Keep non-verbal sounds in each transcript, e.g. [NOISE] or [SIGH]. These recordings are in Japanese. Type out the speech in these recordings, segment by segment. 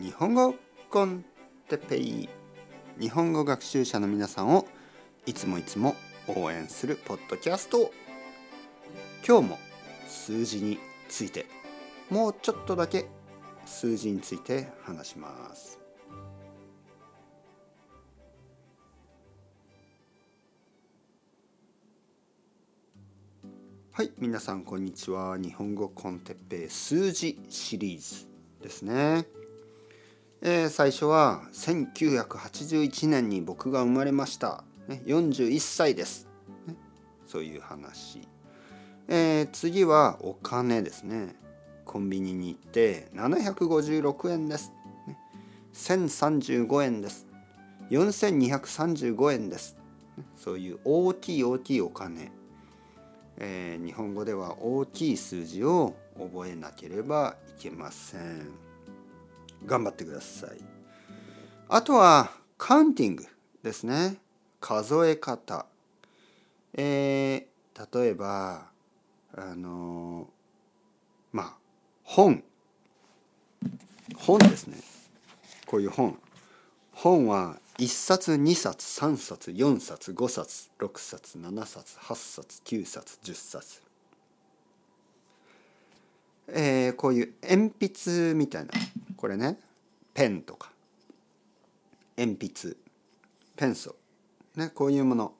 日本語コンテペイ日本語学習者の皆さんをいつもいつも応援するポッドキャスト。今日も数字についてもうちょっとだけ数字について話します。はい皆さんこんにちは。日本語コンテッペイ数字シリーズですね、えー、最初は1981年に僕が生まれました、ね、41歳です、ね、そういう話、えー、次はお金ですね。コンビニに行って756円です、ね、1035円です。4235円です、そういう大きい大きいお金。えー、日本語では大きい数字を覚えなければいけません。頑張ってください。あとはカウンティングですね。数え方。えー、例えばあのまあ本。本ですね。こういう本。本は1冊2冊3冊4冊5冊6冊7冊8冊9冊10冊。えー、こういう鉛筆みたいな。これね。ペンとか。鉛筆。ペンソ。ねこういうもの。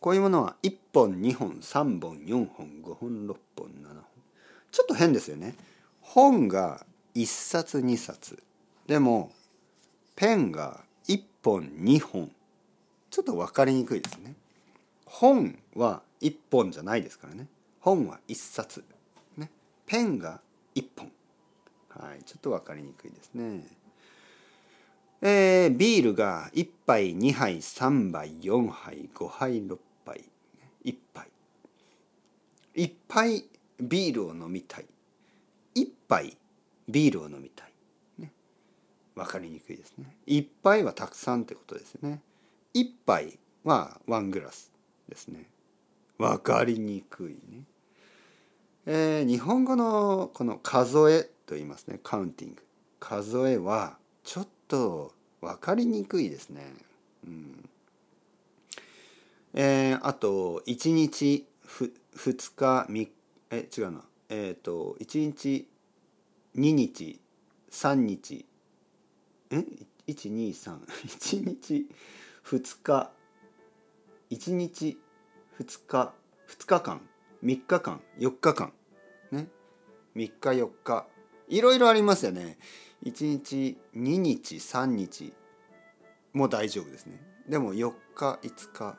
こういうものは1本2本3本4本5本6本7本。ちょっと変ですよね。本が1冊2冊。でもペンが1本2本。ちょっと分かりにくいですね。本は1本じゃないですからね。本は1冊。ね。ペンが1本。はいちょっと分かりにくいですねえー、ビールが1杯2杯3杯4杯5杯6杯1杯1杯ビールを飲みたい1杯ビールを飲みたい分かりにくいですね。一杯はたくさんってことですね。一杯はワングラスですね。分かりにくいね。えー、日本語のこの数えと言いますね。カウンティング。数えはちょっと分かりにくいですね。うん。えー、あと1日ふ2日3え違うな。えっ、ー、と1日2日3日。え123 1日2日。1日2日。2日間。3日間4日間。ね。3日4日。いろいろありますよね。1日2日3日。も大丈夫ですね。でも4日5日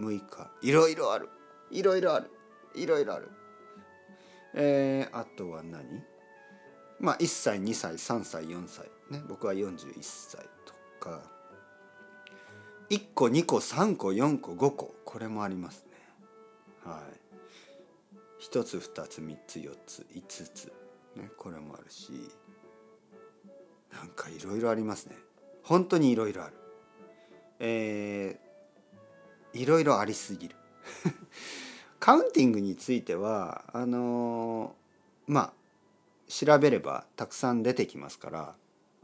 6日。いろいろある。いろいろある。いろいろある。えー、あとは何？まあ1歳2歳3歳4歳。ね。僕は41歳とか。1個2個3個4個5個。これもありますね。はい。1つ2つ3つ4つ5つねこれもあるしなんかいろいろありますね本当にいろいろあるえー、いろいろありすぎる [LAUGHS] カウンティングについてはあのー、まあ調べればたくさん出てきますから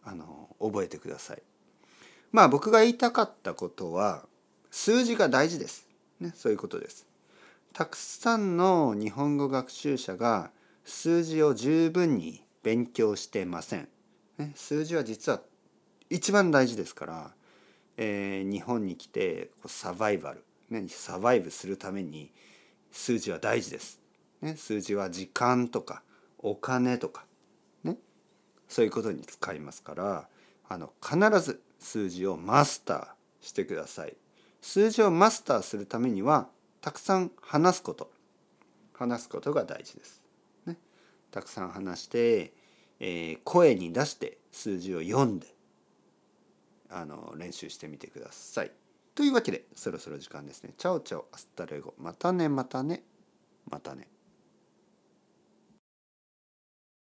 あの覚えてください。まあ僕が言いたかったことは数字が大事です。ね、そういうことです。たくさんの日本語学習者が数字を十分に勉強してません。ね、数字は実は一番大事ですから、えー、日本に来てサバイバル、ね、サバイブするために数字は大事です。ね、数字は時間とかお金とかねそういうことに使いますからあの必ず数字をマスターしてください。数字をマスターするためにはたくさん話すこと話すことが大事です。ね、たくさん話して、えー、声に出して数字を読んであの練習してみてください。というわけでそろそろ時間ですね。チャオチャオアスタレゴまたねまたねまたね。